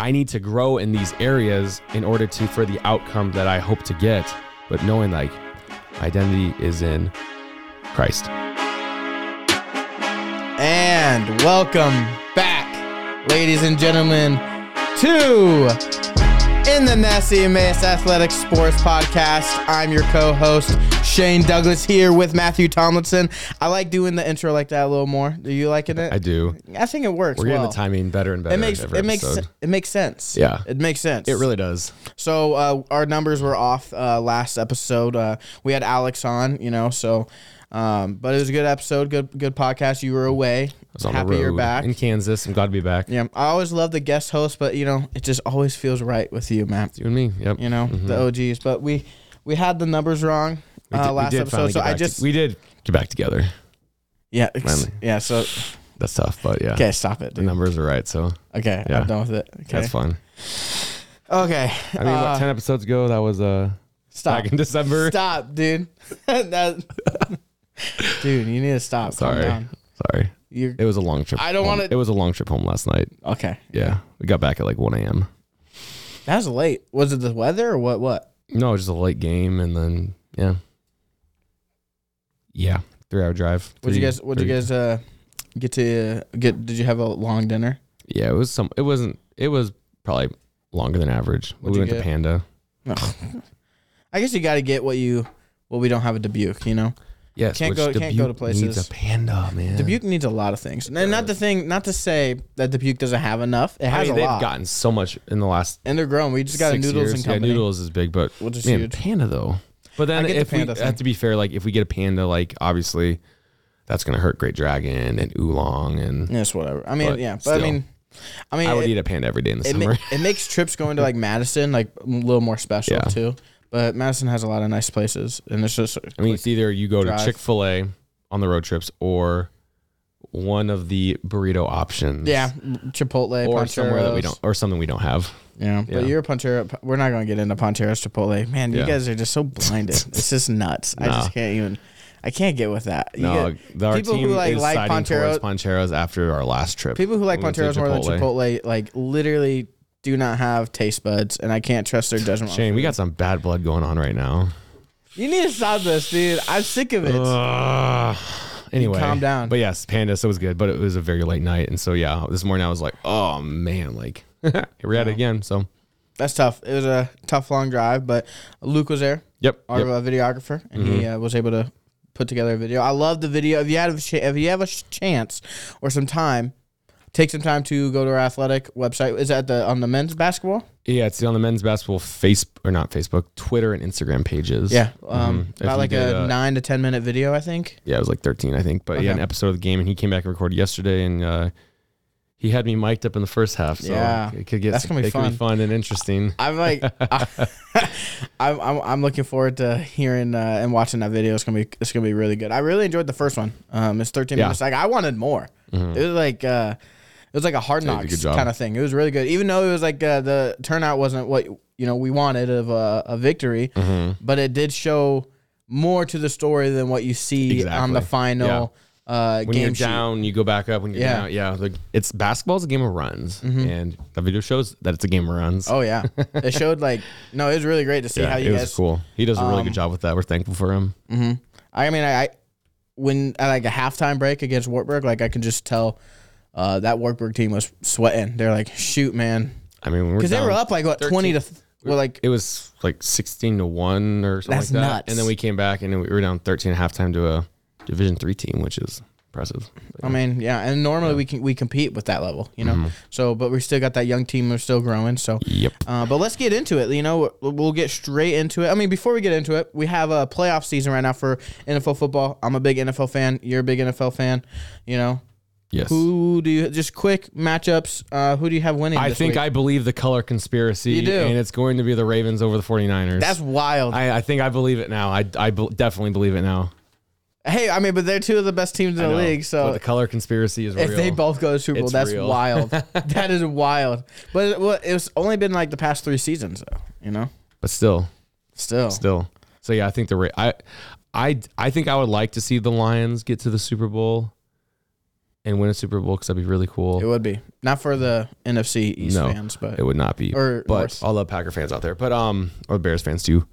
I need to grow in these areas in order to for the outcome that I hope to get. But knowing like identity is in Christ. And welcome back, ladies and gentlemen, to In the Nessie Emmaus Athletic Sports Podcast. I'm your co host, Shane Douglas, here with Matthew Tomlinson. I like doing the intro like that a little more. Do you liking it? I do. I think it works. We're getting well. the timing better and better. It makes it makes episode. it makes sense. Yeah. it makes sense. It really does. So uh, our numbers were off uh, last episode. Uh, we had Alex on, you know, so um, but it was a good episode, good good podcast. You were away. I was on Happy the road you're back. in Kansas. I'm glad to be back. Yeah, I always love the guest host, but you know, it just always feels right with you, man. You and me. Yep. You know, the OGs. But we we had the numbers wrong We uh, did- last episode, so I back to- just we did get back together. yeah finally. yeah. So That's tough, but yeah, okay, stop it. the numbers are right. So Okay, Yeah. I'm done with it. Okay, that's fun. okay. I mean, uh, what, ten episodes ago, that was uh stop. back in December. Stop, dude. That- dude, you need to stop. Calm Sorry, down. sorry. You're It was a long trip. I don't wanna- It was a long trip home last night. okay. Yeah, we got back at like one a.m. That was late. Was it the weather or what? What? No, it was just a late game, and then yeah, yeah, three hour drive. Would you guys? Would you guys uh get to get? Did you have a long dinner? Yeah, it was some. It wasn't. It was probably longer than average. What'd we you went get? to Panda. No. I guess you got to get what you. Well, we don't have a Dubuque, you know. Yes, Can't which go- can't go to Dubuque Needs places. a Panda, man. Dubuque needs a lot of things, and not the thing. Not to say that Dubuque doesn't have enough. It I has mean, a they've lot, gotten so much in the last and they're growing. We just got a six noodles years. and company. Yeah, noodles is big, but which is man, huge. Panda though. But then I get the if we Panda thing. have to be fair, like if we get a Panda, like obviously that's gonna hurt Great Dragon and Oolong, and Yes, whatever. I mean, But yeah, but still. I mean, I mean, I would it, eat a Panda every day in the it, summer. ma- it makes trips going to like Madison like a little more special Yeah. too. But Madison has a lot of nice places, and it's just. I mean, it's either you go to drive. Chick Fil A on the road trips or one of the burrito options. yeah, Chipotle, or somewhere that we don't, or something we don't have. Yeah, Yeah. but you're a Panchero. We're not going to get into Pancheros Chipotle. Man, you Yeah. guys are just so blinded. it's just nuts. I just can't even. I can't get with that. You no, get- our people who, team like, is like towards Pancheros after our last trip. people who like to more than Chipotle, like literally do not have taste buds, and I can't trust their judgment. Shane, we got some bad blood going on right now. You need to stop this, dude. I'm sick of it. Ugh. Anyway, calm down. But yes, Panda, so it was good, but it was a very late night, and so yeah, this morning I was like, oh man, like here we're at it again. So That's tough. It was a tough long drive, but Luke was there, yep, our yep. uh, videographer, and he Mm-hmm. uh, was able to put together a video. I love the video. If you have a ch- if you have a sh- chance or some time, take some time to go to our athletic website. Is that the on the men's basketball? yeah, it's on the men's basketball face or not Facebook, Twitter and Instagram pages. Yeah, um, Mhm. About like did, a uh, nine to ten minute video, I think. yeah, it was like 13, I think. But yeah, an episode of the game, and he came back and recorded yesterday, and uh, he had me mic'd up in the first half. So Yeah. it could get That's gonna be it could fun. be fun and interesting. I'm like, I'm, I'm I'm looking forward to hearing uh, and watching that video. It's gonna be it's gonna be really good. I really enjoyed the first one. Um, it's 13 Yeah. minutes. Like I wanted more. Mhm. It was like uh, it was like a hard Yeah, knocks kind of thing. It was really good, even though it was like uh, the turnout wasn't what you know we wanted of a, a victory, Mhm. but it did show more to the story than what you see on the Exactly. final uh, when you're sheet. down, you go back up. When you're Yeah. down, yeah, like it's basketball's a game of runs, Mhm. and the video shows that it's a game of runs. Oh yeah, it showed like no, it was really great to see yeah, how you it guys was cool. He does a really um, good job with that. We're thankful for him. hmm I mean, I, I when at like a halftime break against Wartburg, like I can just tell uh, that Wartburg team was sweating. They're like, shoot, man, I mean, because they were up like what 13. twenty to th- well, like It was like sixteen to one or something That's like that. nuts. And then we came back and we were down thirteen at halftime to a Division three team, which is impressive. I mean, yeah, and normally we can we compete with that level, you know. Mhm. So, but we still got that young team. We're still growing. So, Yep. uh, but let's get into it. You know, we'll- we'll get straight into it. I mean, before we get into it, we have a playoff season right now for NFL football. I'm a big NFL fan. You're a big NFL fan. You know, Yes. who do you just quick matchups? Uh, who do you have winning? I think week? I believe the color conspiracy. You do. And it's going to be the Ravens over the 49ers. that's wild. I, I think I believe it now. I, I be- definitely believe it now. Hey, I mean, but they're two of the best teams in I the know, league. but So the color conspiracy is if real. they both go to Super Bowl, It's that's real. wild. that is wild. But it, well, it's only been like the past three seasons, though. You know, but still, still. still. So yeah, I think the Ra- I, I, I think I would like to see the Lions get to the Super Bowl. And win a Super Bowl because that'd be really cool. It would be not for the NFC East No, fans, but It would not be. or but North. all the Packer fans out there, but um, or Bears fans too,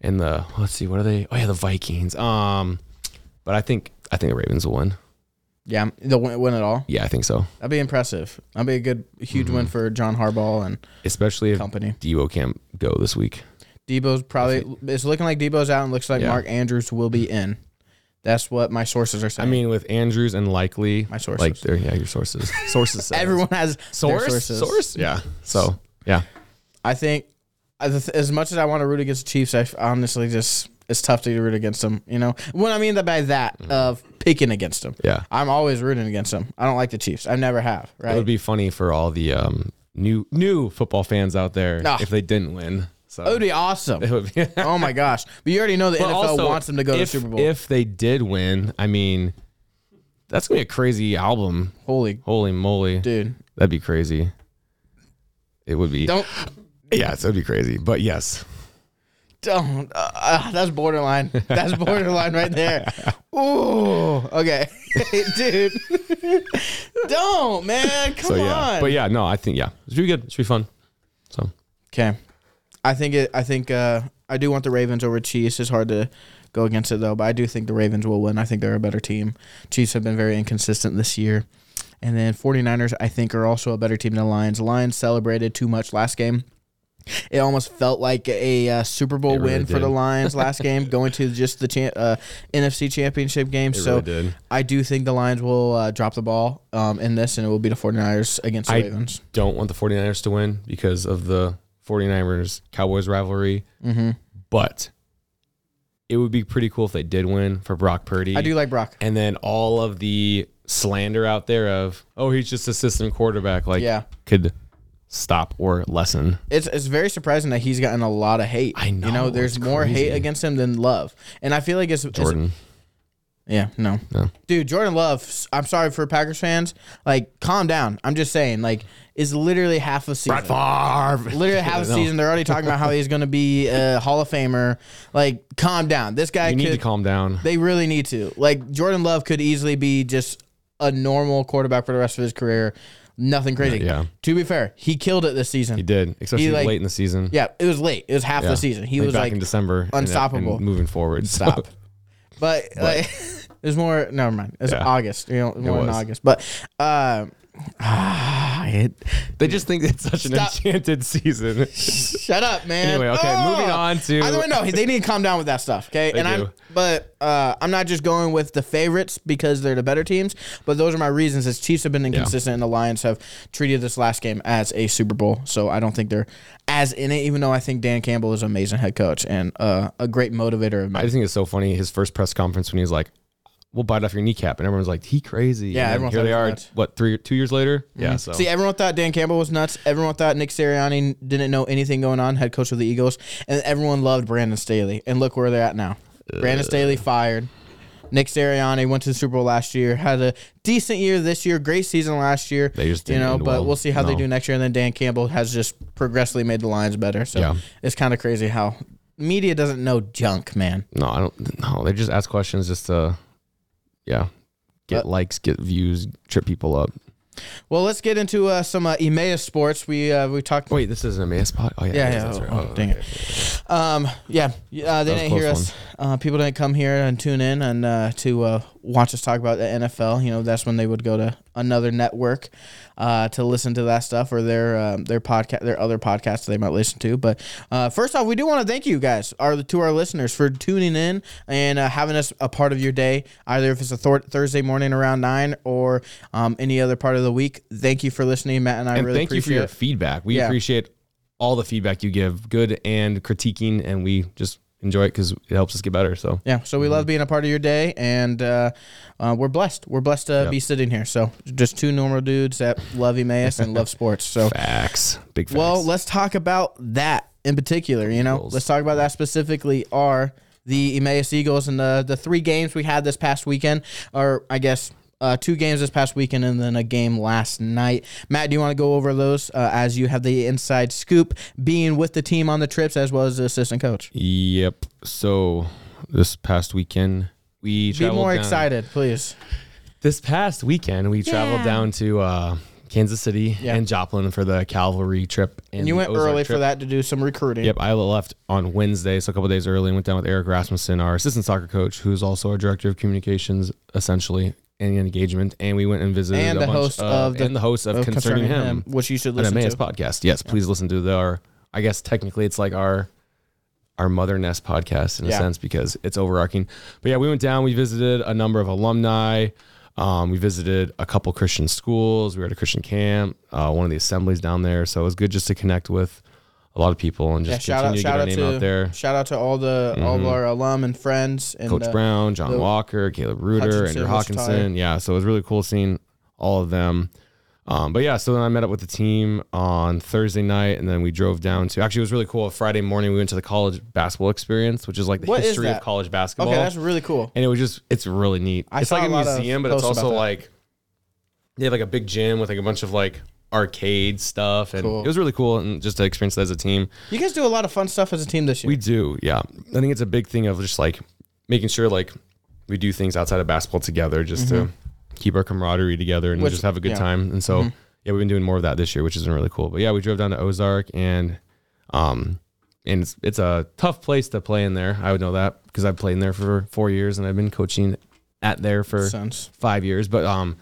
and the let's see, what are they? Oh yeah, the Vikings. Um, but I think I think the Ravens will win. yeah, they'll win, win it all. Yeah, I think so. That'd be impressive. That'd be a good, huge Mm-hmm. win for John Harbaugh and Especially if company. Deebo can't go this week. Deebo's probably. It's looking like Deebo's out, and looks like Yeah. Mark Andrews will be in. That's what my sources are saying. I mean, with Andrews and likely My sources. like they're yeah, your sources. Sources. says. everyone has source sources. source. Yeah. So yeah, I think as as much as I want to root against the Chiefs, I honestly just it's tough to root against them. You know, what I mean by that Mm-hmm. of picking against them. yeah. I'm always rooting against them. I don't like the Chiefs. I never have. Right. It would be funny for all the um new new football fans out there Ah. if they didn't win. So it would be awesome. it would be. oh my gosh! But you already know the But NFL also, wants them to go if, to Super Bowl. If they did win, I mean, that's gonna be a crazy album. Holy Holy moly, dude! that'd be crazy. It would be. Don't Yes, it would be crazy. But yes, don't. Uh, uh, that's borderline. That's borderline right there. Ooh. Okay, dude. don't man. Come so yeah. on. But yeah, no, I think yeah, it should be good. It should be fun. So Okay. I think it. I think uh, I do want the Ravens over Chiefs. It's hard to go against it though, but I do think the Ravens will win. I think they're a better team. Chiefs have been very inconsistent this year. And then 49ers, I think, are also a better team than the Lions. The Lions celebrated too much last game. It almost felt like a uh, Super Bowl really win for the. Lions last game, going to just the cha- uh, NFC Championship game. it so really. I do think the Lions will uh, drop the ball um, in this, and it will be the 49ers against the I- Ravens. Don't want the 49ers to win because of the 49ers Cowboys rivalry, hmm but it would be pretty cool if they did win for Brock Purdy. I do like Brock. and then all of the slander out there of oh he's just a system quarterback like Yeah. could stop or lessen It's it's very surprising that he's gotten a lot of hate. I know. You know, there's it's more hate against him than love, and I feel like it's it's- jordan yeah, no, No. dude, Jordan Love. I'm sorry for Packers fans. Like, calm down. I'm just saying, like, is literally half a season. Favre. Literally half a No. season. They're already talking about how he's going to be a Hall of Famer. Like, calm down. This guy you need to calm down they really need to. Like, Jordan Love could easily be just a normal quarterback for the rest of his career. Nothing crazy. Yeah. To be fair, he killed it this season. he did especially like- late in the season Yeah, it was late. It was half Yeah. the season. He was back like in december and- unstoppable. and moving forward so- stop. But, like, it was more. Never mind. It's Yeah. August. You know, more in was. August. But uh, ah, it, they just think it's such an enchanted season shut up, man. Anyway, okay, Oh! moving on to- Either way, no, they need to calm down with that stuff. Okay, They and I'm. do. But uh, I'm not just going with the favorites because they're the better teams. But those are my reasons. As Chiefs have been inconsistent, and the Lions have treated this last game as a Super Bowl. So I don't think they're as in it. Even though I think Dan Campbell is an amazing head coach and uh, a great motivator of men. i just think it's so funny his first press conference when he was like we'll bite off your kneecap and everyone's like he crazy Yeah, and everyone here thought they are nuts. what three two years later mhm. yeah so See, everyone thought Dan Campbell was nuts. Everyone thought Nick Sirianni didn't know anything going on, head coach of the Eagles, and everyone loved Brandon Staley. And look where they're at now. Brandon Staley fired. Nick Sirianni went to the Super Bowl last year, had a decent year this year, great season last year. They just you know, but well. we'll see how they do next year. And then Dan Campbell has just progressively made the Lions better. So Yeah. it's kind of crazy how media doesn't know junk, man. No, I don't. No, they just ask questions just to, yeah, get But- likes, get views, trip people up. Well, let's get into uh, some uh, Emmaus sports. We uh, we talked Wait, this is an Emmaus spot. Oh yeah, Yeah, yeah. that's Oh, right. oh, dang it. Um, yeah, uh, they That was a didn't hear us. Uh, people didn't come here and tune in and uh, to uh, watch us talk about the NFL. You know, that's when they would go to another network uh, to listen to that stuff or their um, their podcast, their other podcasts they might listen to. But uh, first off, we do want to thank you guys, our to our listeners, for tuning in and uh, having us a part of your day. Either if it's a thor- Thursday morning around nine or um, any other part of the week. Thank you for listening, Matt, and I And really thank you for appreciate your it. feedback. We Yeah. appreciate all the feedback you give, good and critiquing, and we just enjoy it because it helps us get better. So Yeah, so we love being a part of your day, and uh, uh, we're blessed. We're blessed to Yep. be sitting here. So just two normal dudes that love Emmaus and love sports. So facts, big facts. well, let's talk about that in particular. You know, Eagles. let's talk about that specifically. Are the Emmaus Eagles and the the three games we had this past weekend, or I guess. Uh, two games this past weekend and then a game last night. Matt, do you want to go over those uh, as you have the inside scoop, being with the team on the trips as well as the assistant coach? Yep. So this past weekend we Be more down- excited, please. this past weekend we traveled down to uh, Kansas City Yeah. and Joplin for the Calvary trip. And you went Ozark early trip. for that to do some recruiting. Yep, I left on Wednesday, so a couple days early, and went down with Eric Rasmussen, our assistant soccer coach, who's also our director of communications, essentially and engagement. And we went and visited And a the bunch host of the- and the host of, Of concerning, him, which you should an listen Emmaus to. podcast. Yes, please listen to the, our. I guess technically it's like our our mother nest podcast in a Yeah. sense because it's overarching. But yeah, we went down. We visited a number of alumni. Um, we visited a couple Christian schools. We were at a Christian camp. Uh, one of the assemblies down there. So it was good just to connect with a lot of people and Yeah, just shout out, continue to shout get our out name to out there. shout out to all the all of Mhm. our alum and friends and Coach uh, Brown, John the Walker, Caleb Reuter, Hutchinson, Andrew Hawkinson. Yeah, so it was really cool seeing all of them. Um, but yeah, so then I met up with the team on Thursday night, and then we drove down to. Actually, it was really cool. Friday morning, we went to the college basketball experience, which is like the What is history of college basketball. Okay, that's really cool. and it was just, it's really neat. I it's like a museum, but it's also like they have like a big gym with like a bunch of like arcade stuff, and Cool. it was really cool and just to experience that as a team. You guys do a lot of fun stuff as a team this year. We do, yeah. I think it's a big thing of just like making sure like we do things outside of basketball together just to keep our camaraderie together and Mm-hmm. Which- just have a good yeah. Mm-hmm. time. And so yeah, we've been doing more of that this year, which has been really cool. But yeah, we drove down to Ozark and um and it's, it's a tough place to play in there. I would know that because I've played in there for four years and I've been coaching at there for five years. But um,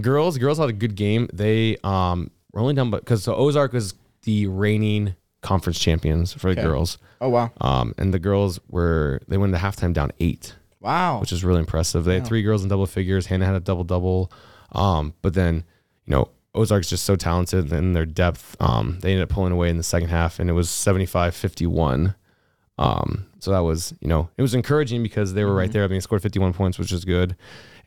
girls, girls had a good game. They um were only down, but because so Ozark was the reigning conference champions for the Okay. girls. Oh wow. Um, and the girls were they went into halftime down eight, Wow. which is really impressive. They had three girls in double figures. Hannah had a double double. Um, but then you know Ozark's just so talented in their depth. Um, they ended up pulling away in the second half, and it was 75-51. Um, so that was you know it was encouraging because they were right there. I mean, they scored fifty one points, which is good.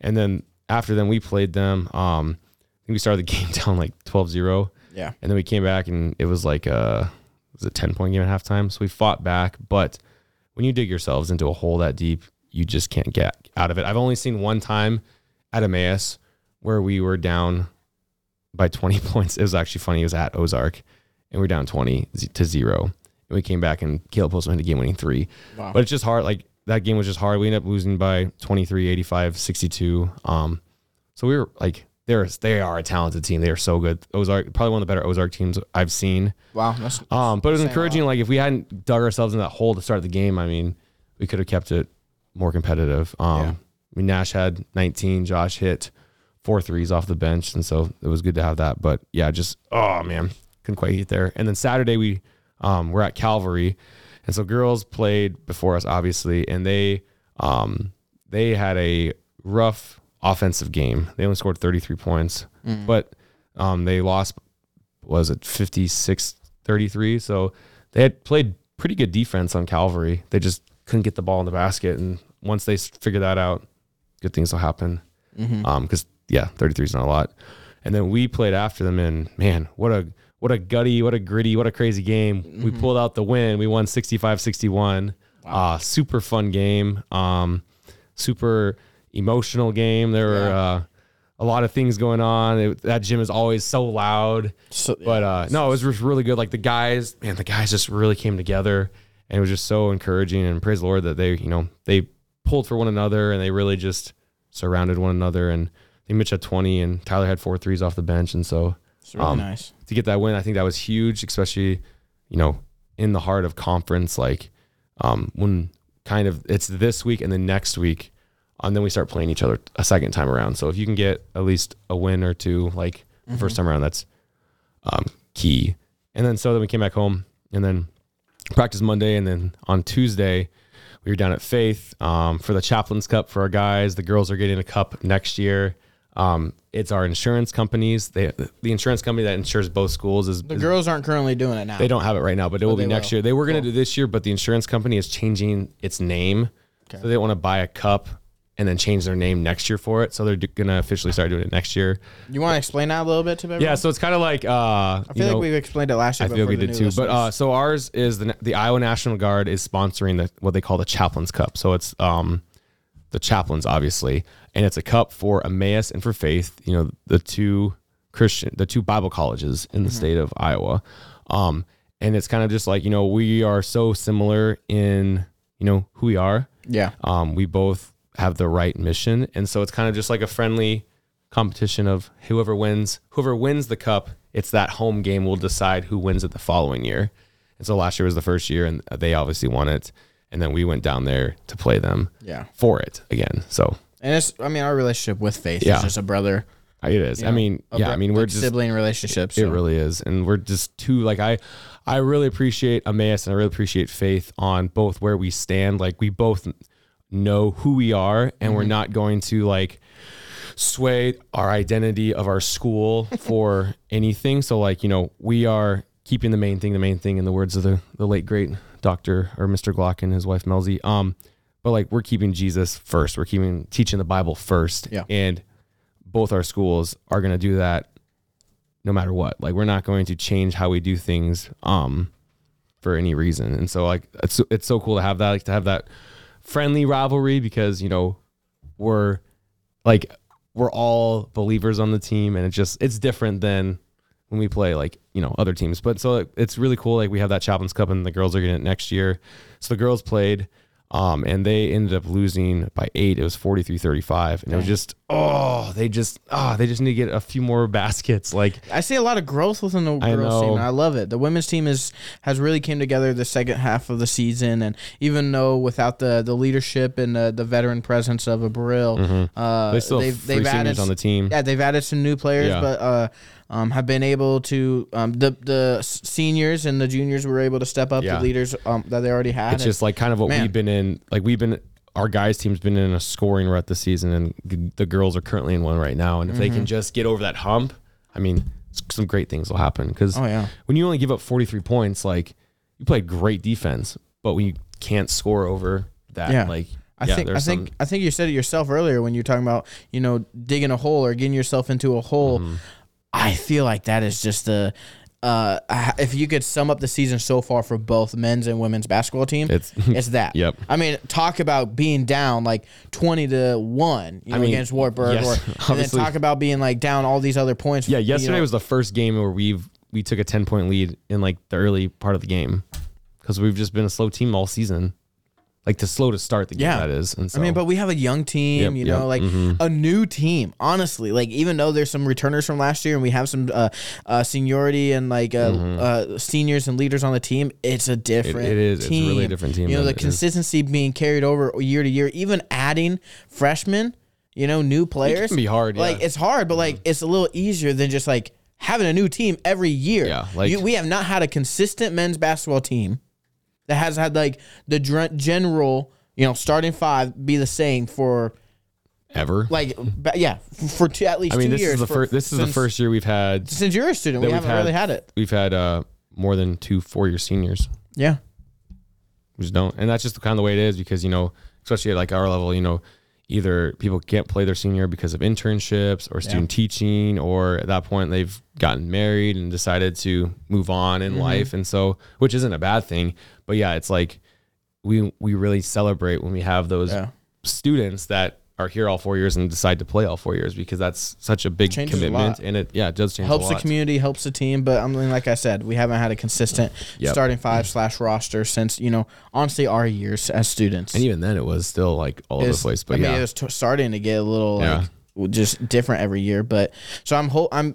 And then after then we played them. Um, I think we started the game down like 12-0. yeah. And then we came back and it was like a it was a 10 point game at halftime. So we fought back, but when you dig yourselves into a hole that deep, you just can't get out of it. I've only seen one time at Emmaus where we were down by 20 points. It was actually funny. It was at Ozark and we are down 20 to 0. And we came back and Caleb Postman had a game winning 3. Wow. But it's just hard like that game was just hard. We ended up losing by 23, 85, 62. Um so we were like they're they are a talented team. They are so good. Ozark probably one of the better Ozark teams I've seen. wow. That's Um, but it was encouraging. Like if we hadn't dug ourselves in that hole to start the game, I mean, we could have kept it more competitive. Um, Yeah. I mean, Nash had 19. Josh hit four threes off the bench, and so it was good to have that. But yeah, just oh man, couldn't quite get there. And then Saturday we um, were at Calvary, and so girls played before us, obviously, and they um, they had a rough offensive game. They only scored 33 points, but um, they lost was it 56 33 so they had played pretty good defense on Calvary. They just couldn't get the ball in the basket and once they figure that out good things will happen. Mm-hmm. um because yeah 33 is not a lot. And then we played after them and man what a what a gutty what a gritty what a crazy game we Mm-hmm. pulled out the win we won 65 61 uh super fun game um super emotional game there were uh a lot of things going on. It, that gym is always so loud. So, But uh, no, it was just really good. Like the guys, man, the guys just really came together, and it was just so encouraging. And praise the Lord that they, you know, they pulled for one another and they really just surrounded one another. And I think Mitch had twenty, and Tyler had four threes off the bench, and so it's really um, nice. to get that win, I think that was huge, especially you know in the heart of conference, like um, when kind of it's this week and then next week, and then we start playing each other a second time around. So if you can get at least a win or two, like the first time around, that's um, key. And then so then we came back home and then practice Monday, and then on Tuesday we were down at Faith um, for the Chaplains Cup for our guys. The girls are getting a cup next year. Um, it's our insurance companies. They the insurance company that insures both schools is, The is- girls aren't currently doing it now. they don't have it right now, but it will be next will. year. They were going to do this year, but the insurance company is changing its name, Okay. so they want to buy a cup and then change their name next year for it. So they're going to officially start doing it next year. You want to explain that a little bit to everyone? Yeah, so it's kind of like uh, I you feel know, like we've explained it last year. I feel we did too. But uh, so ours is the the Iowa National Guard is sponsoring the what they call the Chaplains Cup. So it's um the chaplains obviously, and it's a cup for Emmaus and for Faith. You know the two Christian, the two Bible colleges in the state of Iowa. Um, and it's kind of just like you know we are so similar in you know who we are. yeah, Um, we both have the right mission. And so it's kind of just like a friendly competition of whoever wins, whoever wins the cup, it's that home game will decide who wins it the following year. And so last year was the first year and they obviously won it. And then we went down there to play them Yeah. for it again. So And it's I mean our relationship with Faith Yeah. is just a brother. it is. I know, mean, yeah, bro- I mean, we're like just sibling relationships. It so. really is, and we're just too like I, I really appreciate Emmaus and I really appreciate Faith on both where we stand. Like we both know who we are, and we're not going to like sway our identity of our school for anything. So like you know we are keeping the main thing, the main thing, in the words of the the late great Doctor or Mr. Glock and his wife Melzy. Um, but like we're keeping Jesus first. We're keeping teaching the Bible first. Yeah. and both our schools are going to do that no matter what. Like we're not going to change how we do things um for any reason. And so like it's it's so cool to have that like to have that friendly rivalry because you know we're like we're all believers on the team and it just it's different than when we play like you know other teams but so it's really cool like we have that chaplain's cup and the girls are getting it next year so the girls played um and they ended up losing by eight it was 43-35 and it was just oh they just oh they just need to get a few more baskets like I see a lot of growth within the I girls team. know. And I love it. The women's team is has really came together the second half of the season, and even though without the the leadership and the, the veteran presence of a Brill, uh, Mm-hmm. they still they've have they've seniors added on the team Yeah, they've added some new players, Yeah. but uh, um, have been able to um, the the seniors and the juniors were able to step up Yeah. the leaders um, that they already had. it's just like kind of what Man. we've been in like we've been our guys team's been in a scoring rut this season and the girls are currently in one right now and if Mm-hmm. they can just get over that hump i mean some great things will happen because oh yeah, when you only give up 43 points like you play great defense but when you can't score over that Yeah. like I yeah, think I there's think I think you said it yourself earlier when you were talking about you know digging a hole or getting yourself into a hole. Mm-hmm. I feel like that is just the uh, if you could sum up the season so far for both men's and women's basketball team, It's- it's that. Yep. I mean, talk about being down like twenty to one, you know, mean, against Wartburg, yes, or and then talk about being like down all these other points. yeah you yesterday know. was the first game where we've we took a 10 point lead in like the early part of the game because we've just been a slow team all season like to slow to start the game Yeah. that is and so I mean, but we have a young team, Yep, you yep, know, like mhm. a new team. Honestly, like even though there's some returners from last year and we have some uh, uh, seniority and like uh, uh, seniors and leaders on the team, it's a different. Mm-hmm. it is. It's a different team You know, the it is. consistency being carried over year to year, even adding freshmen, you know, new players. can be hard, Like yeah. Mm-hmm. it's hard, but like it's a little easier than just like having a new team every year. Yeah, like- you, we have not had a consistent men's basketball team that has had like the general, you know, starting five be the same for ever like yeah for two, at least I mean, two this years. is the first. This is the first year we've had. since you're a student. We we've haven't really had it. We've had uh, more than two four-year seniors. Yeah, We just don't, and that's just kind of the way it is because you know, especially at like our level, you know, either people can't play their senior because of internships or student teaching, or at that point they've gotten married and decided to move on Mm-hmm. in life, and so which isn't a bad thing, but yeah, it's like we we really celebrate when we have those Yeah. students that are here all four years and decide to play all four years because that's such a big Changes commitment lot. and it yeah it does change helps a the community, helps the team. But I mean, like I said, we haven't had a consistent Yep. starting five slash roster since you know honestly our years as students. and even then it was still like all over the place but I mean, yeah it was t- starting to get a little Yeah. like just different every year. But so I'm whole. I'm.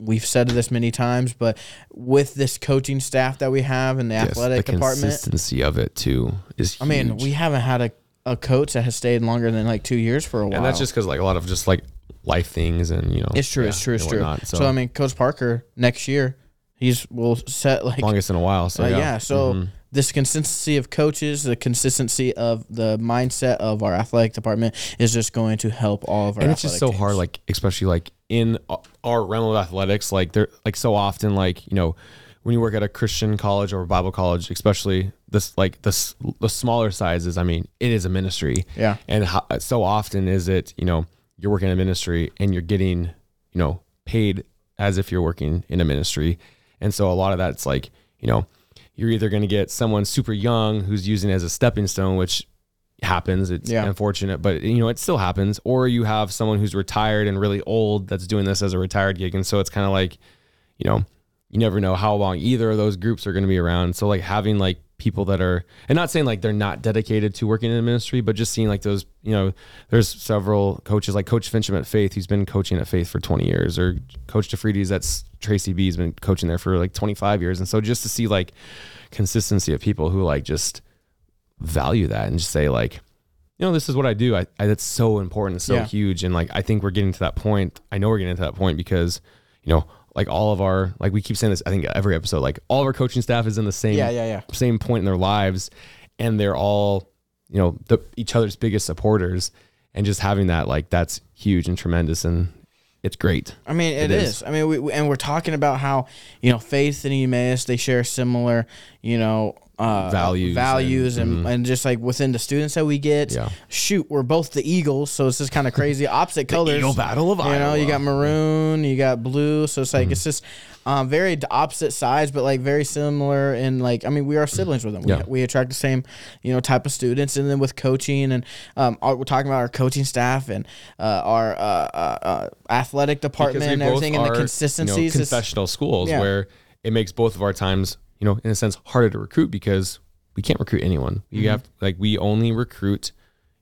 We've said this many times, but with this coaching staff that we have in the Yes, athletic the department, consistency of it too is I mean, we haven't had a, a coach that has stayed longer than like two years for a while. and that's just because like a lot of just like life things and you know it's true. yeah, it's true. It's true. whatnot. So, so, I mean, Coach Parker next year, he's will set like longest in a while so Uh, yeah, yeah. So Mhm. this consistency of coaches, the consistency of the mindset of our athletic department is just going to help all of our. and it's just so athletic hard like especially like in our realm of athletics like they're like so often like you know when you work at a christian college or a bible college especially this like this the smaller sizes i mean it is a ministry. Yeah. and how, so often is it you know you're working in a ministry and you're getting you know paid as if you're working in a ministry. And so a lot of that's like you know you're either going to get someone super young who's using it as a stepping stone which happens. It's Yeah. unfortunate but you know it still happens. Or you have someone who's retired and really old that's doing this as a retired gig. And so it's kind of like you know you never know how long either of those groups are going to be around. So like having like people that are and not saying like they're not dedicated to working in the ministry but just seeing like those you know there's several coaches like coach fincham at faith who's been coaching at faith for 20 years or coach defreedy's that's tracy b has been coaching there for like 25 years. And so just to see like consistency of people who like just value that and just say like you know this is what i do. I, I that's so important so Yeah. huge. And like i think we're getting to that point i know we're getting to that point because you know like all of our like we keep saying this i think every episode like all of our coaching staff is in the same Yeah, yeah, yeah. same point in their lives and they're all you know the each other's biggest supporters and just having that like that's huge and tremendous and it's great I mean, It it is. is. I mean, we, and we're talking about how you know faith and Emmaus they share similar, you know, uh, Values values, and and- and, just like within the students that we get. Yeah. Shoot, we're both the Eagles, so it's just kind of crazy. Opposite colors. Eagle Battle of You know, you Mm-hmm. got maroon, you got blue, so it's like it's just um, very opposite sides, but like very similar. And like, I mean, we are siblings with them. Yeah. We, we attract the same, you know, type of students. And then with coaching and um, our, we're talking about our coaching staff and uh, our uh, uh, uh, athletic department and everything and the consistencies. you know, confessional schools Yeah. where it makes both of our times, you know, in a sense, harder to recruit because we can't recruit anyone. You Mm-hmm. have like we only recruit,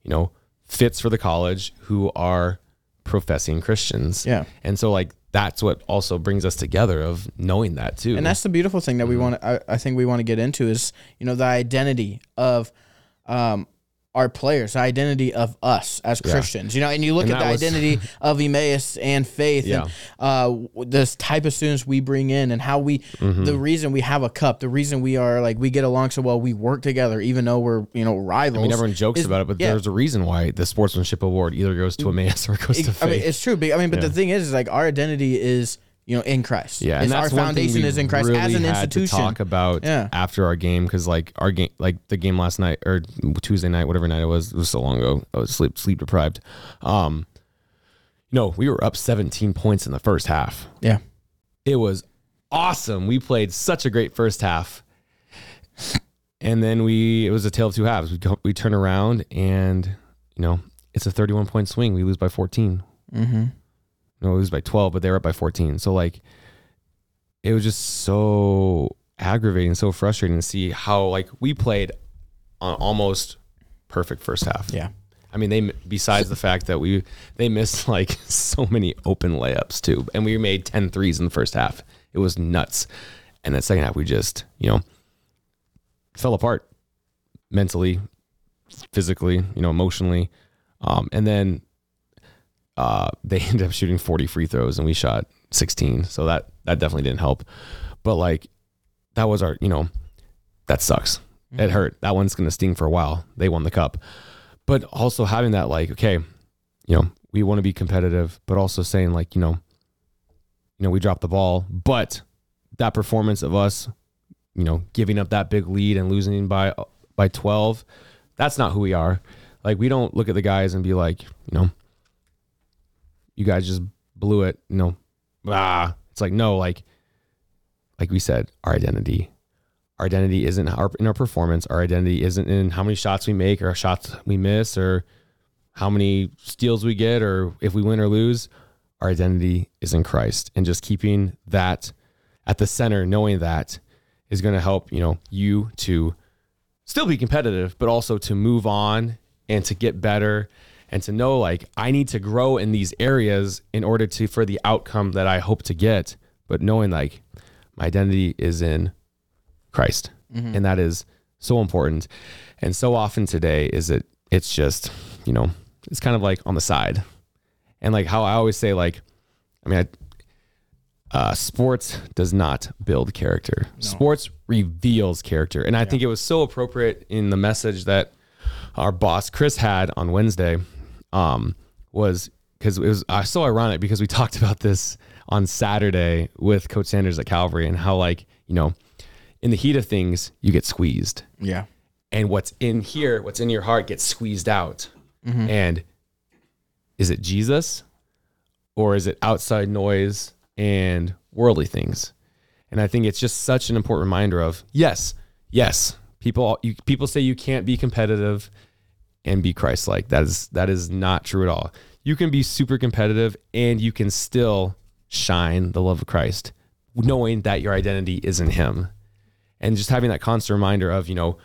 you know, fits for the college who are professing Christians. Yeah. And so like that's what also brings us together of knowing that too. and that's the beautiful thing that Mm-hmm. we want I, I think we want to get into is you know the identity of um our players the identity of us as Yeah. christians you know and you look And at the was- identity of emmaus and faith Yeah. and uh this type of students we bring in and how we Mm-hmm. the reason we have a cup the reason we are like we get along so well we work together even though we're you know rivals I mean, everyone jokes is- about it, but yeah. there's a reason why the sportsmanship award either goes to Emmaus or it goes to Faith. I mean, it's true. But, I mean, but the thing is, is like our identity is, you know, in Christ. Yeah, and our foundation is in Christ really as an institution. To talk about Yeah. after our game because like our game, like the game last night or Tuesday night, whatever night it was, it was so long ago. I was sleep sleep deprived. Um, no, we were up 17 points in the first half. yeah. It was awesome. We played such a great first half, and then we it was a tale of two halves. We go, we turn around and you know it's a 31 point swing. We lose by 14. Mm-hmm. No, it was by 12, but they were up by 14. So like it was just so aggravating, so frustrating to see how like we played on almost perfect first half. Yeah. I mean, they besides the fact that we they missed like so many open layups too, and we made 10 threes in the first half. It was nuts. And the second half we just, you know, fell apart mentally, physically, you know, emotionally. Um, and then uh, they ended up shooting 40 free throws and we shot 16. So that that definitely didn't help. But like that was our, you know, that sucks. It hurt. That one's going to sting for a while. They won the cup. But also having that like, okay, you know, we want to be competitive, but also saying like, you know, you know, we dropped the ball, but that performance of us, you know, giving up that big lead and losing by by 12, that's not who we are. Like we don't look at the guys and be like, you know, you guys just blew it, you know. Ah, it's like no, like like we said, our identity. Our identity isn't our in our performance. Our identity isn't in how many shots we make or shots we miss or how many steals we get or if we win or lose. Our identity is in Christ. And just keeping that at the center, knowing that is going to help, you know, you to still be competitive, but also to move on and to get better and to know like I need to grow in these areas in order to for the outcome that I hope to get. But knowing like my identity is in Christ. And that is so important. And so often today is it it's just, you know, it's kind of like on the side. And like how I always say like I mean I uh, sports does not build character. Sports reveals character. And I think it was so appropriate in the message that our boss Chris had on Wednesday um, was because it was uh, so ironic because we talked about this on Saturday with Coach Sanders at Calvary and how like you know in the heat of things you get squeezed Yeah. and what's in here, what's in your heart gets squeezed out. And is it Jesus or is it outside noise and worldly things? And I think it's just such an important reminder of yes, yes, people you, people say you can't be competitive and be Christ-like. That is that is not true at all. You can be super competitive and you can still shine the love of Christ, knowing that your identity is in Him. and just having that constant reminder of you know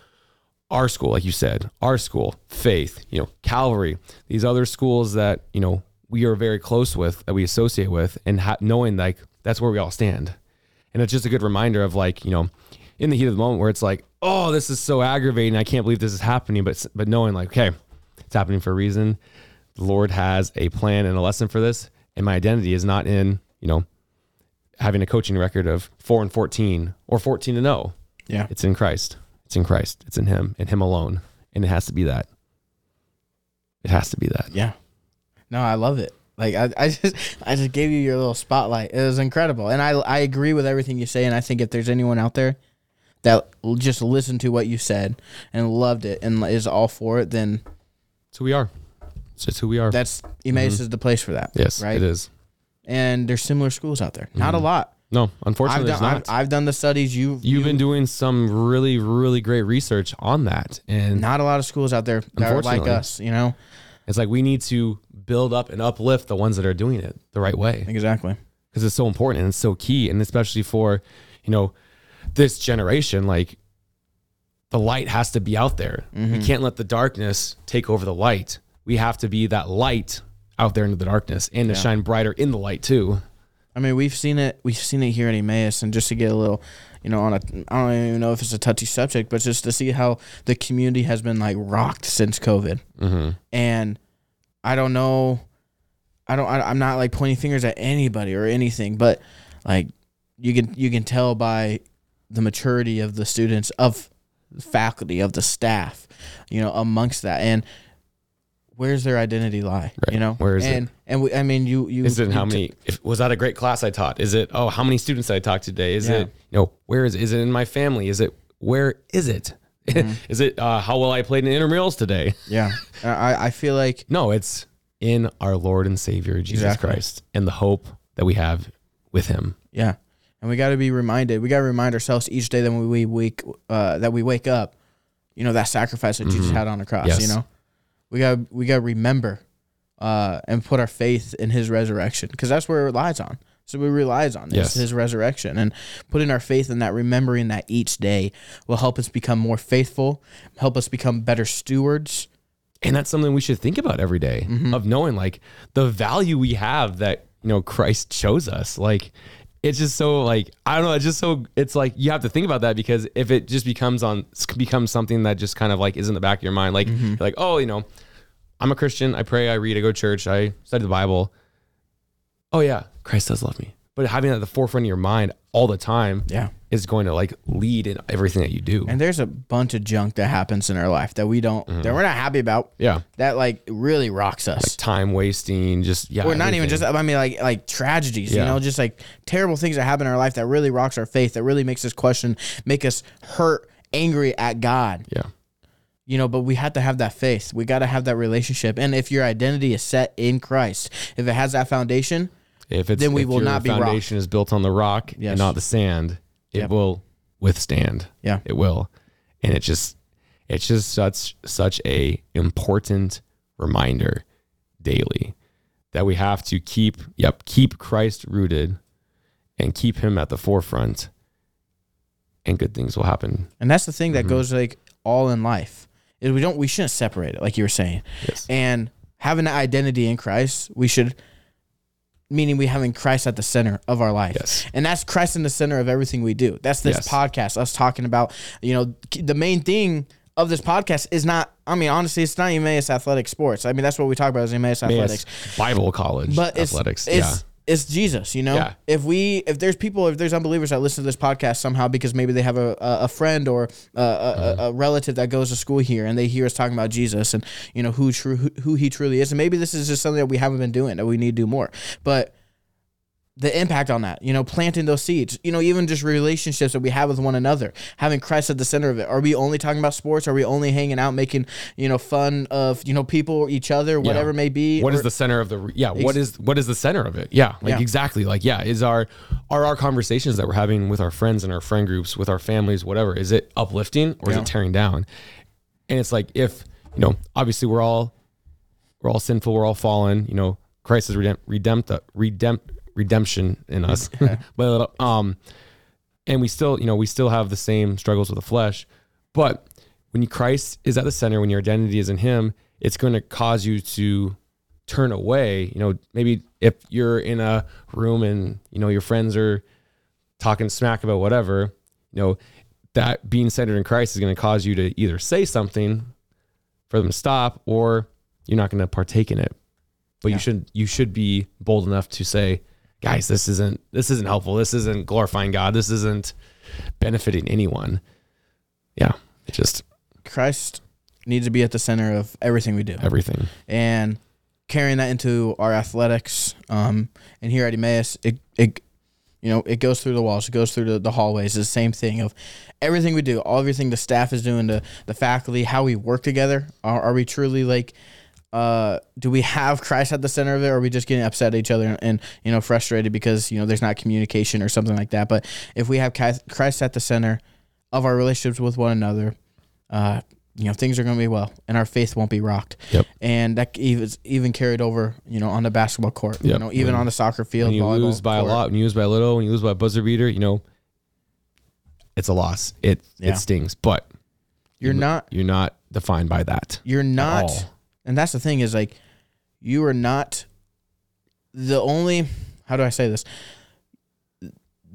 our school like you said our school faith you know Calvary these other schools that you know we are very close with that we associate with and ha- knowing like that's where we all stand and it's just a good reminder of like you know in the heat of the moment where it's like oh this is so aggravating. I can't believe this is happening. But but knowing like okay it's happening for a reason. The lord has a plan and a lesson for this. And my identity is not in you know having a coaching record of 4 and 14 or 14 and 0 Yeah. it's in christ. It's in christ. It's in him and him alone. And it has to be that. It has to be that. Yeah. No, I love it. Like I, I just I just gave you your little spotlight. It was incredible. And I I agree with everything you say. And I think if there's anyone out there that just listened to what you said and loved it and is all for it, then it's who we are it's just who we are that's Emmaus mm-hmm. is the place for that. yes Right. it is And there's similar schools out there. Not a mm-hmm. lot. no I've unfortunately done there's I've, not I've done the studies. You've You've been doing some really, really great research on that. And not a lot of schools out there that are like us, you know? it's like we need to build up and uplift the ones that are doing it the right way Exactly. because it's so important and it's so key. And especially for, you know, this generation, like the light has to be out there. We can't let the darkness take over the light. We have to be that light out there into the darkness and to shine brighter in the light too. I mean, we've seen it. We've seen it here in Emmaus, and just to get a little, you know, on a, I don't even know if it's a touchy subject, but just to see how the community has been like rocked since COVID, Mm-hmm. and I don't know, I don't, I, I'm not like pointing fingers at anybody or anything, but like you can you can tell by the maturity of the students, of the faculty, of the staff, you know, amongst that, and where's their identity lie, Right. you know, Where is it? and and we, I mean, you you Is it how t- many? If, was that a great class I taught? Is it oh how many students I talked today? Is Yeah. it you know where is it? Is it in my family? Is it where is it? Mm-hmm. Is it uh, how well I played in intramurals today? Yeah, I I feel like No, it's in our Lord and Savior Jesus Exactly. Christ and the hope that we have with Him. yeah, and we got to be reminded. We got to remind ourselves each day that we wake uh, that we wake up. You know that sacrifice that Jesus had on the cross. Mm-hmm. Yes. You know, we got we got to remember uh, and put our faith in His resurrection because that's where it relies on. So we relies on Yes. His resurrection and putting our faith in that, remembering that each day will help us become more faithful, help us become better stewards. And that's something we should think about every day, Mm-hmm. of knowing like the value we have that, you know, Christ shows us. Like it's just so like I don't know, it's just so it's like you have to think about that because if it just becomes on becomes something that just kind of like is in the back of your mind, like Mm-hmm. you're like, oh, you know, I'm a Christian, I pray, I read, I go to church, I study the Bible. Oh yeah, Christ does love me. But having that at the forefront of your mind all the time Yeah. Is going to like lead in everything that you do. And there's a bunch of junk that happens in our life that we don't, Mm-hmm. that we're not happy about. yeah. That like really rocks us. Time wasting, just yeah. or not even just I mean like like tragedies, you know, just like terrible things that happen in our life that really rocks our faith, that really makes us question, make us hurt, angry at God. Yeah. You know, but we have to have that faith. We got to have that relationship. And if your identity is set in Christ, if it has that foundation, If it's then we if will your not be rocked. foundation is built on the rock Yes. and not the sand, it Yep. will withstand. Yeah. It will. And it just it's just such such a important reminder daily that we have to keep yep, keep Christ rooted and keep him at the forefront and good things will happen. and that's the thing that Mm-hmm. goes like all in life. Is we don't we shouldn't separate it like you were saying. Yes. And having that identity in Christ, we should meaning we having Christ at the center of our life. Yes. And that's Christ in the center of everything we do. That's this Yes. podcast, us talking about, you know, the main thing of this podcast is not, I mean, honestly, it's not Emmaus Athletic Sports. I mean, that's what we talk about is Emmaus Athletics. Bible college But it's, athletics. it's, yeah. It's Jesus, you know. Yeah. If we, if there's people, if there's unbelievers that listen to this podcast somehow because maybe they have a, a, friend or a, a, Uh-huh. a relative that goes to school here and they hear us talking about Jesus and you know who true who, who he truly is, and maybe this is just something that we haven't been doing that we need to do more, but the impact on that, you know, planting those seeds, you know, even just relationships that we have with one another, having Christ at the center of it. Are we only talking about sports? Are we only hanging out, making, you know, fun of, you know, people, each other, whatever it may be? What is Or- the center of the yeah what is what is the center of it yeah like Yeah. exactly like yeah is our are our conversations that we're having with our friends and our friend groups with our families whatever is it uplifting or is it tearing down and it's like if you know obviously we're all we're all sinful we're all fallen you know christ is redempt redempt redempt redemption in us but um and we still, you know, we still have the same struggles with the flesh. But when you, Christ is at the center, when your identity is in Him, it's going to cause you to turn away. You know, maybe if you're in a room and you know your friends are talking smack about whatever, you know, that being centered in Christ is going to cause you to either say something for them to stop, or you're not going to partake in it. But Yeah. you should you should be bold enough to say, guys, this isn't this isn't helpful. This isn't glorifying God. This isn't benefiting anyone. Yeah, it just Christ needs to be at the center of everything we do. everything. and carrying that into our athletics. Um, and here at Emmaus, it, it, you know, it goes through the walls, it goes through the, the hallways. It's the same thing of everything we do, all everything the staff is doing, the the faculty, how we work together. Are, are we truly like? Uh, do we have Christ at the center of it, or are we just getting upset at each other and, and you know frustrated because you know there's not communication or something like that? But if we have Christ at the center of our relationships with one another, uh, you know things are going to be well, and our faith won't be rocked. Yep. And that even even carried over, you know, on the basketball court. yep. You know, even When- on the soccer field. When you lose by court. a lot, when you lose by a little, when you lose by a buzzer beater, you know, it's a loss. It Yeah. it stings, but you're not. you're not defined by that. You're not. And that's the thing is like, you are not the only. How do I say this?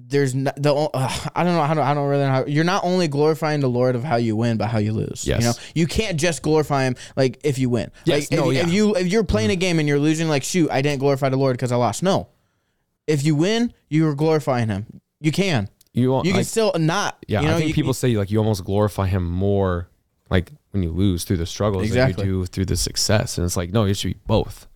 There's not the. Uh, I don't know how to. I don't really know. How, you're not only glorifying the Lord of how you win, but how you lose. Yes. You know, you can't just glorify Him like if you win. Yes, Like no, if, yeah. Mm-hmm. if you if you're playing a game and you're losing, like shoot, I didn't glorify the Lord because I lost. No. If you win, you are glorifying Him. You can. You, won't- You can still not. yeah. You know, I think you, people say like you almost glorify him more, like when you lose through the struggles Exactly. you do through the success, and it's like no, it should be both.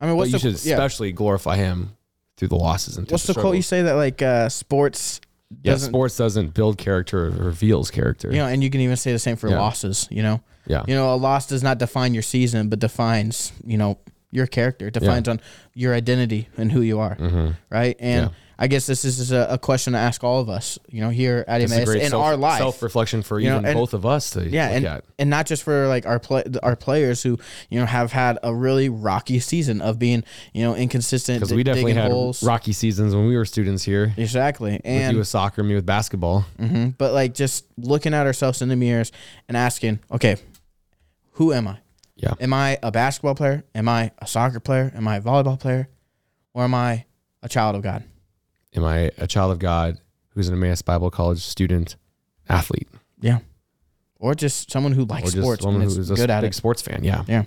I mean, But what's you the should yeah? especially glorify him through the losses and What's the quote you say that like uh, sports Yeah, doesn't sports doesn't build character; it reveals character. you know, and you can even say the same for Yeah. losses. You know, yeah, you know, a loss does not define your season, but defines you know your character. It defines on your identity and who you are, hmm right? And Yeah. I guess this is a, a question to ask all of us. You know, here at a in self, our life. self-reflection for You know, even and- both of us to yeah, look and at. and not just for like our play our players who you know have had a really rocky season of being you know inconsistent Because we definitely had holes. rocky seasons when we were students here. exactly, with and you with soccer, me with basketball. hmm But like just looking at ourselves in the mirrors and asking, okay, who am I? Yeah. Am I a basketball player? Am I a soccer player? Am I a volleyball player? Or am I a child of God? Am I a child of God who's an Emmaus Bible College student, athlete, Yeah. Or just someone who or likes just sports someone and who's is a good at big it? sports fan? Yeah. Yeah.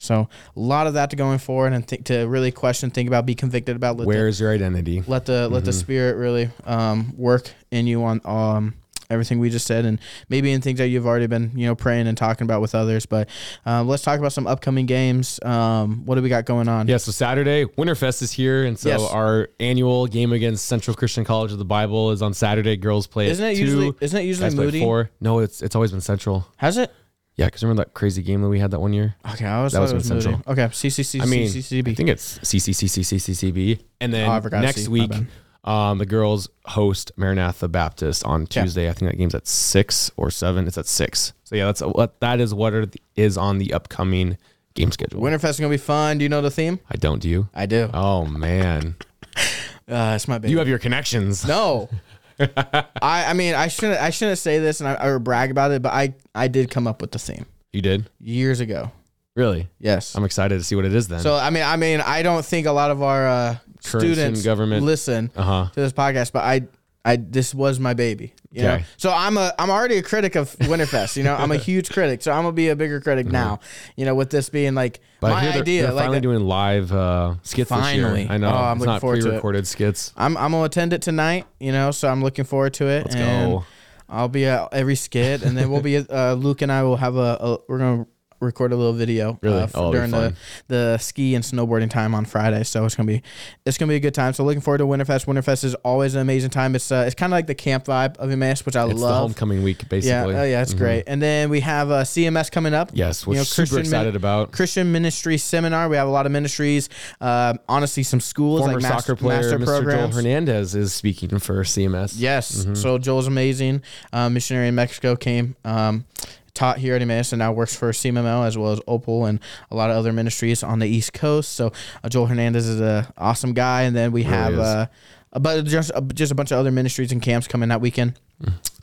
So a lot of that to going forward and think to really question, think about, be convicted about. Let the, Where is your identity? let the let the Mhm. spirit really um, work in you on um, everything we just said, and maybe in things that you've already been you know praying and talking about with others. But um, let's talk about some upcoming games. Um, what do we got going on? Yeah, so Saturday, Winterfest is here, and so Yes. our annual game against Central Christian College of the Bible is on Saturday. Girls play Isn't it two, usually isn't it usually guys play at Moody? four. No, it's it's always been Central. Has it? Yeah, because remember that crazy game that we had that one year? Okay, I was That was was Central. Okay, CCC. I mean, CCCB. I think it's CCCCCCCB. And then Oh, next C. Week. Um, the girls host Maranatha Baptist on Tuesday. I think that game's at six or seven. It's at six. So yeah, that's what that is. What are the, is on the upcoming game schedule? Winterfest is gonna be fun. Do you know the theme? I don't. Do you? I do. Oh man, Uh, it's my baby. you have your connections. no. I I mean I shouldn't I shouldn't say this and I, I would brag about it, but I I did come up with the theme You did years ago. really. Yes. I'm excited to see what it is then. So I mean I mean I don't think a lot of our uh, students government. listen uh huh. to this podcast, but I I this was my baby. You know? Okay. So I'm a I'm already a critic of Winterfest. You know, I'm a huge critic. So I'm gonna be a bigger critic now. You know, with this being like Mm-hmm. But my they're, idea. they're like finally doing live uh, skits Finally. I know Oh, I'm it's looking not forward to it. pre-recorded skits. I'm I'm gonna attend it tonight. You know, so I'm looking forward to it. Let's and go. I'll be at every skit, and then we'll be uh, Luke and I will have a, a we're gonna record a little video Really? uh, Oh, for, it'll be during the the ski and snowboarding time on Friday. So it's gonna be it's gonna be a good time. So looking forward to Winterfest. Winterfest is always an amazing time. It's uh, it's kind of like the camp vibe of Emmaus, which I It's the love. homecoming week, Yeah, basically. oh yeah, it's Mhm. great. And then we have uh, CMS coming up. Yes, we're You know, super Christian excited about. Christian Ministry Seminar. We have a lot of ministries. Um, honestly, some schools Former like soccer player master Mr. Joel. Hernandez is speaking for CMS. Yes. Mhm. So Joel's amazing. Um, missionary in Mexico came, um, taught here at Emmaus and now works for CMML as well as Opal and a lot of other ministries on the East Coast. So uh, Joel Hernandez is an awesome guy. And then we Really have uh, but just just a bunch of other ministries and camps coming that weekend.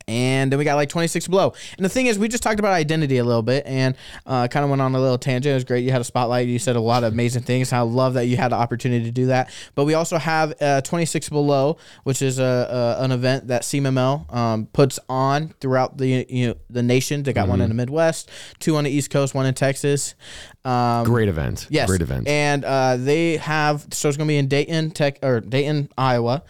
And then we got like 26 below. And the thing is, we just talked about identity a little bit and uh, kind of went on a little tangent. It was great. You had a spotlight. You said a lot of amazing things. I love that you had the opportunity to do that. But we also have uh, 26 below, which is a, a an event that CMML um, puts on throughout the you know the nation. They got one in the Midwest, two on the East Coast, one in Texas. Um, Great event. Yes, Great event. And uh, they have so it's going to be in Dayton, Tech or Dayton, Iowa.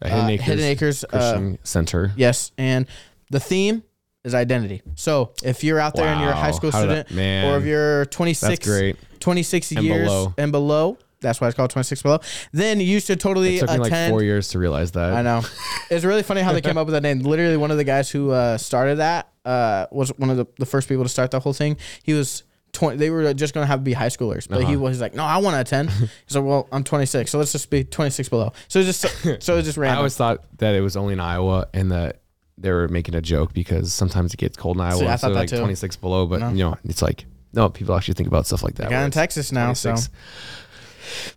A Hidden uh, Acres, Hidden Acres, uh, Christian Center. Yes, and the theme is identity. So if you're out there and you're a high Wow. school How did student, that- man, or if you're 26, great. 26 And years below. and below, that's why it's called 26 below. Then you should totally It took me like four years to realize that. I know. It's really funny how they came up with that name. Literally, one of the guys who uh, started that uh, was one of the, the first people to start the whole thing. He was 20, they were just going to have to be high schoolers, but he Uh-huh. was like, no, I want to attend. He's like, well, I'm 26, so let's just be 26 below. So it's just so it's just I always thought that it was only in Iowa and that they were making a joke because sometimes it gets cold in Iowa. See, I so thought that like too. 26 below, but No. you know, it's like, no, people actually think about stuff like that. Got where in Texas now, so 26.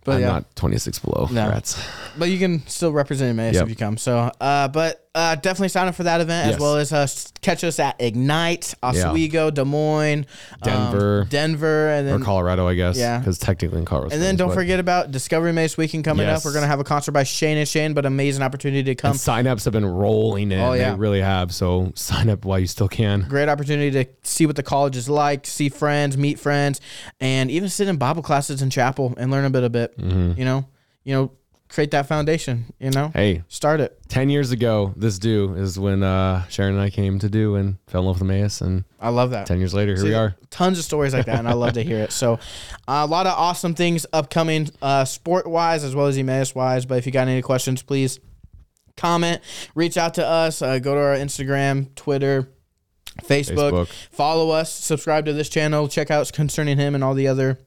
but I'm yeah. not 26 below. No. Rats. But you can still represent Emmaus Yep. if you come. So, uh, but uh, definitely sign up for that event as well as uh, catch us at Ignite, Oswego, Des Moines, um, Denver. Denver, and Or then Colorado, I guess. Yeah. Because technically in Colorado. and then don't but- forget about Discover Emmaus Weekend coming Yes. up. We're gonna have a concert by Shane and Shane, but amazing opportunity to come. And signups have been rolling in. Oh, yeah. They really have. So sign up while you still can. Great opportunity to see what the college is like, see friends, meet friends, and even sit in Bible classes in chapel and learn a bit a bit. Mm-hmm. You know, you know, create that foundation. You know, Hey, start it. 10 years ago, this due is when uh, Sharon and I came to do and fell in love with Emmaus. And I love that. 10 years later, here See, we are. Tons of stories like that, and I love to hear it. So, uh, a lot of awesome things upcoming, uh, sport wise as well as Emmaus wise. But if you got any questions, please comment, reach out to us, uh, go to our Instagram, Twitter, Facebook, Facebook. follow us, subscribe to this channel, check out concerning him and all the other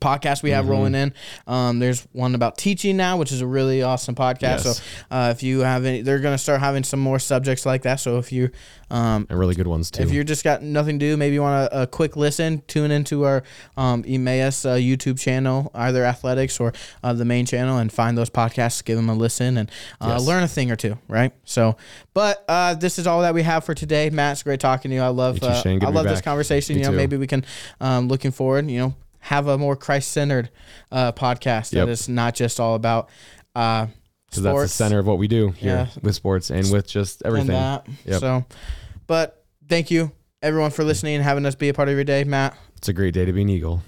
podcasts we Mm-hmm. have rolling in. Um, there's one about teaching now, which is a really awesome podcast. Yes. So uh, if you have any, they're going to start having some more subjects like that. So if you um, And really good ones, too. if you're just got nothing to do, maybe you want a, a quick listen, tune into our um, Emmaus uh, YouTube channel, either athletics or uh, the main channel, and find those podcasts, give them a listen, and uh, Yes. learn a thing or two, right? So, but uh, this is all that we have for today. Matt, it's great talking to you. I love, You too, uh. I love this conversation. Me you know, too. maybe we can, um, looking forward, you know, have a more Christ centered uh, podcast Yep. that is not just all about uh, Because that's the center of what we do here Yeah. with sports and with just everything. and that. Yep. So, but thank you everyone for listening and having us be a part of your day, Matt. It's a great day to be an Eagle.